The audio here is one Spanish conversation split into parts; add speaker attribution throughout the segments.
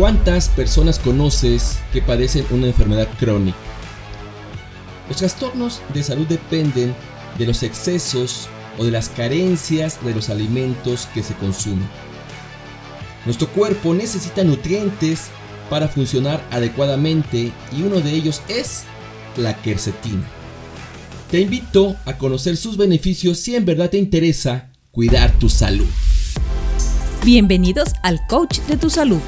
Speaker 1: ¿Cuántas personas conoces que padecen una enfermedad crónica? Los trastornos de salud dependen de los excesos o de las carencias de los alimentos que se consumen. Nuestro cuerpo necesita nutrientes para funcionar adecuadamente y uno de ellos es la quercetina. Te invito a conocer sus beneficios si en verdad te interesa cuidar tu salud.
Speaker 2: Bienvenidos al Coach de tu Salud,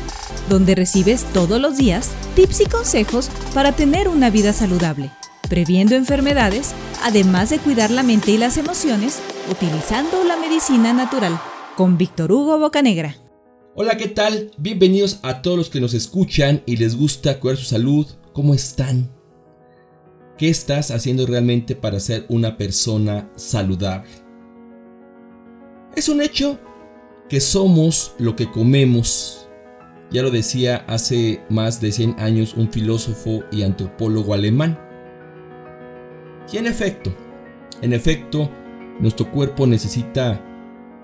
Speaker 2: donde recibes todos los días tips y consejos para tener una vida saludable, previendo enfermedades, además de cuidar la mente y las emociones utilizando la medicina natural, con Víctor Hugo Bocanegra.
Speaker 1: Hola, ¿qué tal? Bienvenidos a todos los que nos escuchan y les gusta cuidar su salud. ¿Cómo están? ¿Qué estás haciendo realmente para ser una persona saludable? Es un hecho que somos lo que comemos. Ya lo decía hace más de 100 años un filósofo y antropólogo alemán. Y en efecto, en efecto, nuestro cuerpo necesita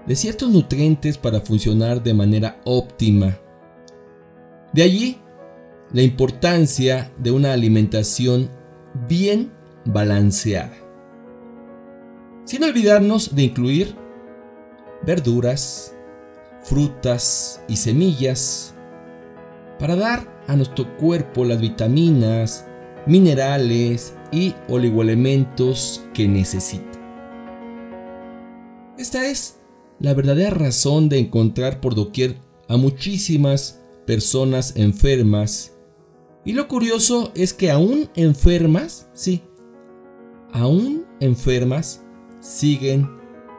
Speaker 1: de ciertos nutrientes para funcionar de manera óptima. De allí la importancia de una alimentación bien balanceada. Sin olvidarnos de incluir verduras, frutas y semillas para dar a nuestro cuerpo las vitaminas, minerales y oligoelementos que necesita. Esta es la verdadera razón de encontrar por doquier a muchísimas personas enfermas. Y lo curioso es que aún enfermas, sí, aún enfermas, siguen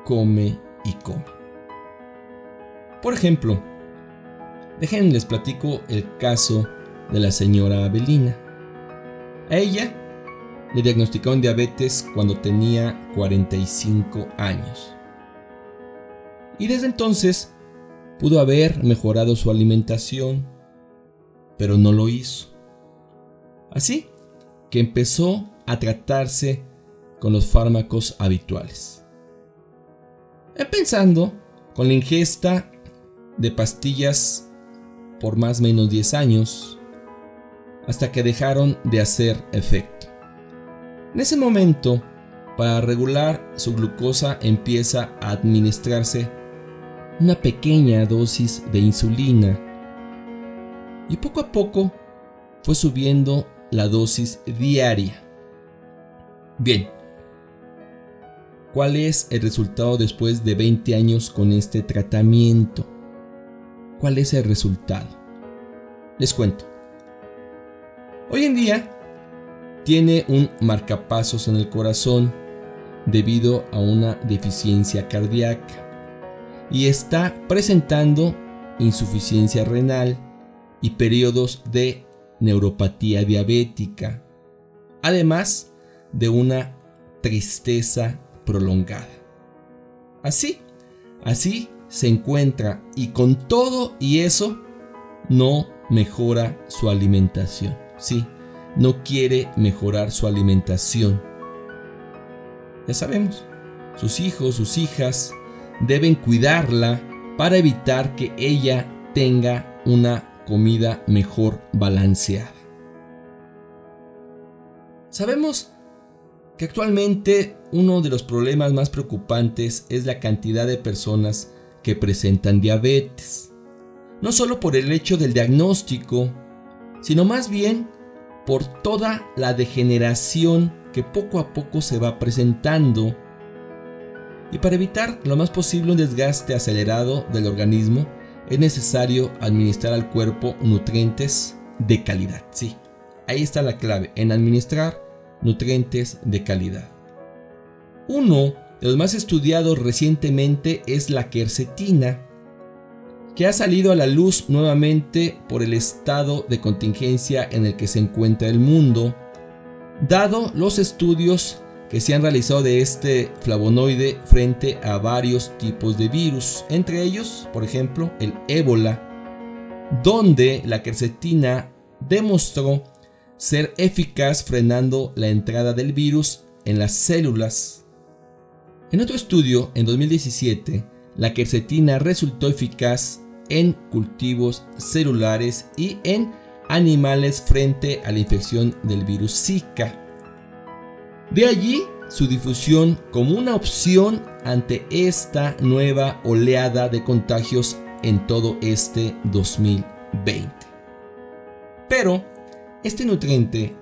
Speaker 1: come y come. Por ejemplo, déjenme les platico el caso de la señora Abelina. A ella le diagnosticaron diabetes cuando tenía 45 años. Y desde entonces pudo haber mejorado su alimentación, pero no lo hizo. Así que empezó a tratarse con los fármacos habituales. Empezando con la ingesta de pastillas por más o menos 10 años, hasta que dejaron de hacer efecto. En ese momento, para regular su glucosa empieza a administrarse una pequeña dosis de insulina y poco a poco fue subiendo la dosis diaria. Bien, ¿cuál es el resultado después de 20 años con este tratamiento? ¿Cuál es el resultado? Les cuento. Hoy en día tiene un marcapasos en el corazón debido a una deficiencia cardíaca y está presentando insuficiencia renal y periodos de neuropatía diabética, además de una tristeza prolongada. Así, así se encuentra y con todo y eso no mejora su alimentación. Sí, no quiere mejorar su alimentación. Ya sabemos, sus hijos, sus hijas deben cuidarla para evitar que ella tenga una comida mejor balanceada. Sabemos que actualmente uno de los problemas más preocupantes es la cantidad de personas que presentan diabetes. No solo por el hecho del diagnóstico, sino más bien por toda la degeneración que poco a poco se va presentando. Y para evitar lo más posible un desgaste acelerado del organismo, es necesario administrar al cuerpo nutrientes de calidad. Sí, ahí está la clave, en administrar nutrientes de calidad. Uno de los más estudiados recientemente es la quercetina, que ha salido a la luz nuevamente por el estado de contingencia en el que se encuentra el mundo, dado los estudios que se han realizado de este flavonoide frente a varios tipos de virus, entre ellos, por ejemplo, el ébola, donde la quercetina demostró ser eficaz frenando la entrada del virus en las células en otro estudio, en 2017, la quercetina resultó eficaz en cultivos celulares y en animales frente a la infección del virus Zika. De allí su difusión como una opción ante esta nueva oleada de contagios en todo este 2020. Pero este nutriente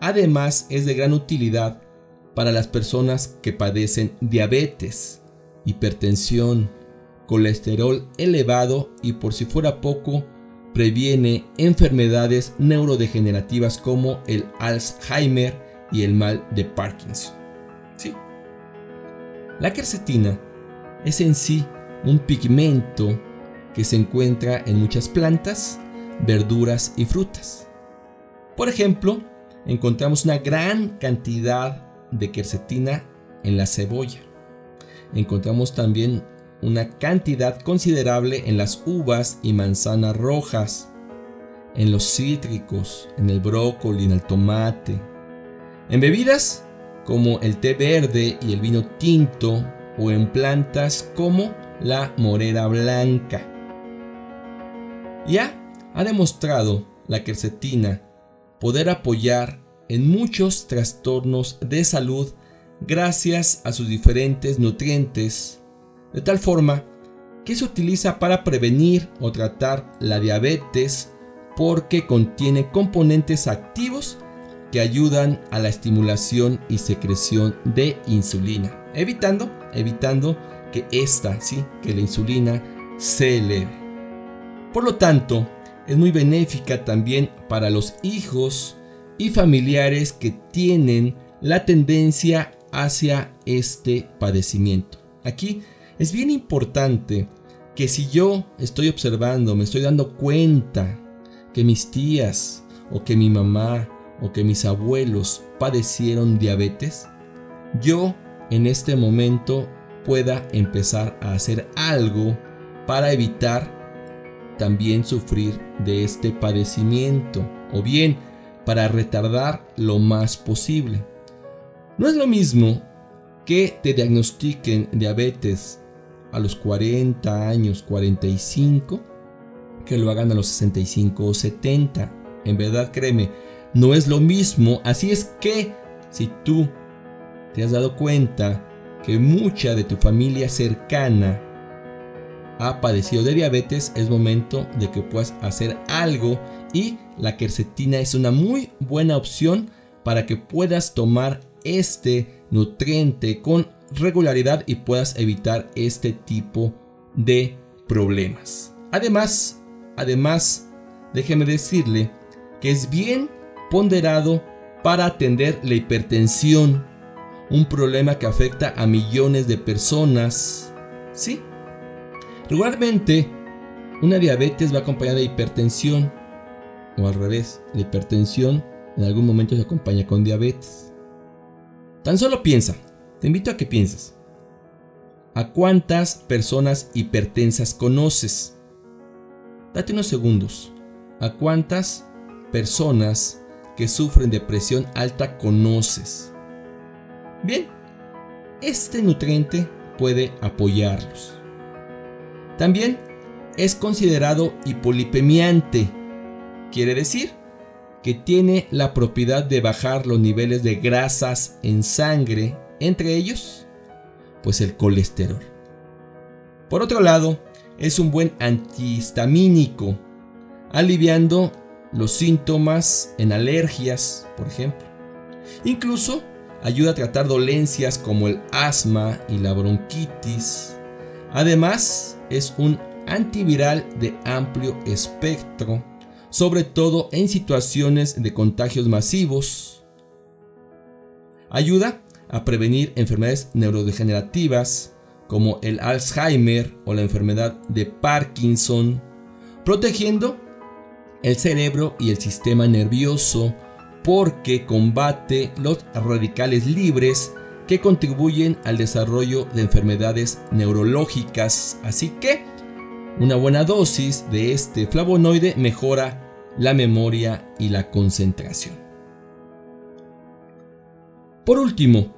Speaker 1: además es de gran utilidad para las personas que padecen diabetes, hipertensión, colesterol elevado y por si fuera poco, previene enfermedades neurodegenerativas como el Alzheimer y el mal de Parkinson. ¿Sí? La quercetina es en sí un pigmento que se encuentra en muchas plantas, verduras y frutas. Por ejemplo, encontramos una gran cantidad de quercetina en la cebolla. Encontramos también una cantidad considerable en las uvas y manzanas rojas, en los cítricos, en el brócoli, en el tomate. En bebidas como el té verde y el vino tinto o en plantas como la morera blanca. Ya ha demostrado la quercetina poder apoyar en muchos trastornos de salud gracias a sus diferentes nutrientes, de tal forma que se utiliza para prevenir o tratar la diabetes porque contiene componentes activos que ayudan a la estimulación y secreción de insulina, evitando, evitando que esta, sí, que la insulina se eleve. Por lo tanto, es muy benéfica también para los hijos y familiares que tienen la tendencia hacia este padecimiento. Aquí es bien importante que si yo estoy observando, me estoy dando cuenta que mis tías o que mi mamá o que mis abuelos padecieron diabetes, yo en este momento pueda empezar a hacer algo para evitar también sufrir de este padecimiento o bien para retardar lo más posible. No es lo mismo que te diagnostiquen diabetes a los 40 años, 45, que lo hagan a los 65 o 70. En verdad, créeme, no es lo mismo. Así es que si tú te has dado cuenta que mucha de tu familia cercana ha padecido de diabetes, es momento de que puedas hacer algo y la quercetina es una muy buena opción para que puedas tomar este nutriente con regularidad y puedas evitar este tipo de problemas. Además, además, déjeme decirle que es bien ponderado para atender la hipertensión, un problema que afecta a millones de personas. Sí, regularmente una diabetes va acompañada de hipertensión o al revés, la hipertensión en algún momento se acompaña con diabetes. Tan solo piensa, te invito a que pienses. ¿A cuántas personas hipertensas conoces? Date unos segundos. ¿A cuántas personas que sufren de presión alta conoces? Bien, este nutriente puede apoyarlos. También es considerado hipolipemiante. Quiere decir que tiene la propiedad de bajar los niveles de grasas en sangre, entre ellos, pues el colesterol. Por otro lado, es un buen antihistamínico, aliviando los síntomas en alergias, por ejemplo. Incluso ayuda a tratar dolencias como el asma y la bronquitis. Además, es un antiviral de amplio espectro sobre todo en situaciones de contagios masivos. Ayuda a prevenir enfermedades neurodegenerativas como el Alzheimer o la enfermedad de Parkinson, protegiendo el cerebro y el sistema nervioso porque combate los radicales libres que contribuyen al desarrollo de enfermedades neurológicas. Así que una buena dosis de este flavonoide mejora la memoria y la concentración. Por último,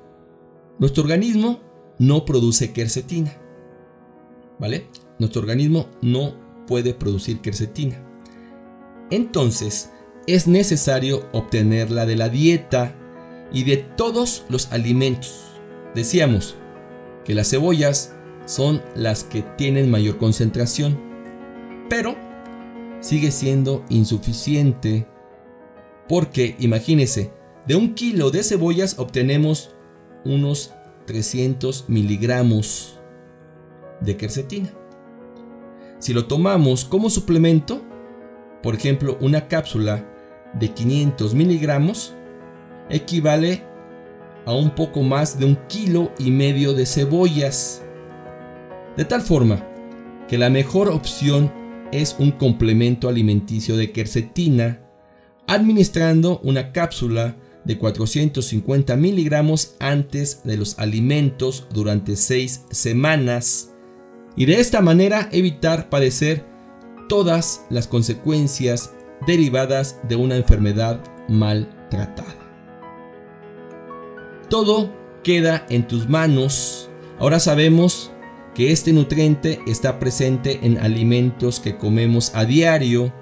Speaker 1: nuestro organismo no produce quercetina. ¿Vale? Nuestro organismo no puede producir quercetina. Entonces, es necesario obtenerla de la dieta y de todos los alimentos. Decíamos que las cebollas son las que tienen mayor concentración, pero sigue siendo insuficiente porque imagínese, de un kilo de cebollas obtenemos unos 300 miligramos de quercetina. Si lo tomamos como suplemento, por ejemplo, una cápsula de 500 miligramos equivale a un poco más de un kilo y medio de cebollas. De tal forma que la mejor opción es un complemento alimenticio de quercetina, administrando una cápsula de 450 miligramos antes de los alimentos durante 6 semanas y de esta manera evitar padecer todas las consecuencias derivadas de una enfermedad mal tratada. Todo queda en tus manos. Ahora sabemos que este nutriente está presente en alimentos que comemos a diario.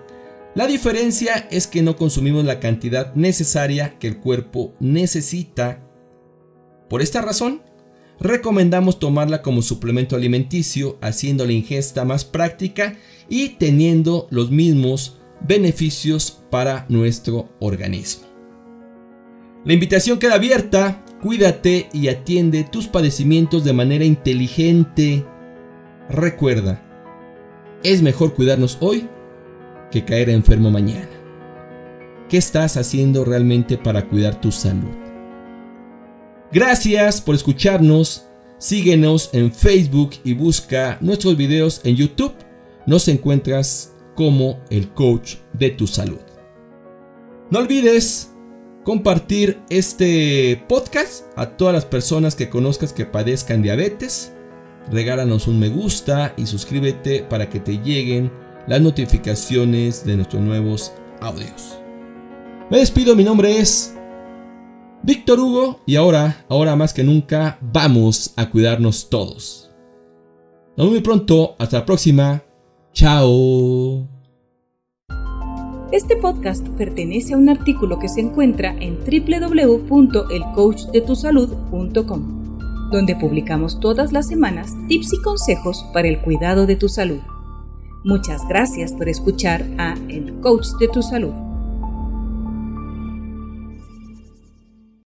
Speaker 1: La diferencia es que no consumimos la cantidad necesaria que el cuerpo necesita. Por esta razón, recomendamos tomarla como suplemento alimenticio, haciendo la ingesta más práctica y teniendo los mismos beneficios para nuestro organismo. La invitación queda abierta Cuídate y atiende tus padecimientos de manera inteligente. Recuerda, es mejor cuidarnos hoy que caer enfermo mañana. ¿Qué estás haciendo realmente para cuidar tu salud? Gracias por escucharnos. Síguenos en Facebook y busca nuestros videos en YouTube. Nos encuentras como el coach de tu salud. No olvides compartir este podcast a todas las personas que conozcas que padezcan diabetes. Regálanos un me gusta y suscríbete para que te lleguen las notificaciones de nuestros nuevos audios. Me despido, mi nombre es Víctor Hugo y ahora, ahora más que nunca, vamos a cuidarnos todos. Nos vemos muy pronto, hasta la próxima. Chao.
Speaker 2: Este podcast pertenece a un artículo que se encuentra en www.elcoachdetusalud.com, donde publicamos todas las semanas tips y consejos para el cuidado de tu salud. Muchas gracias por escuchar a El Coach de tu Salud.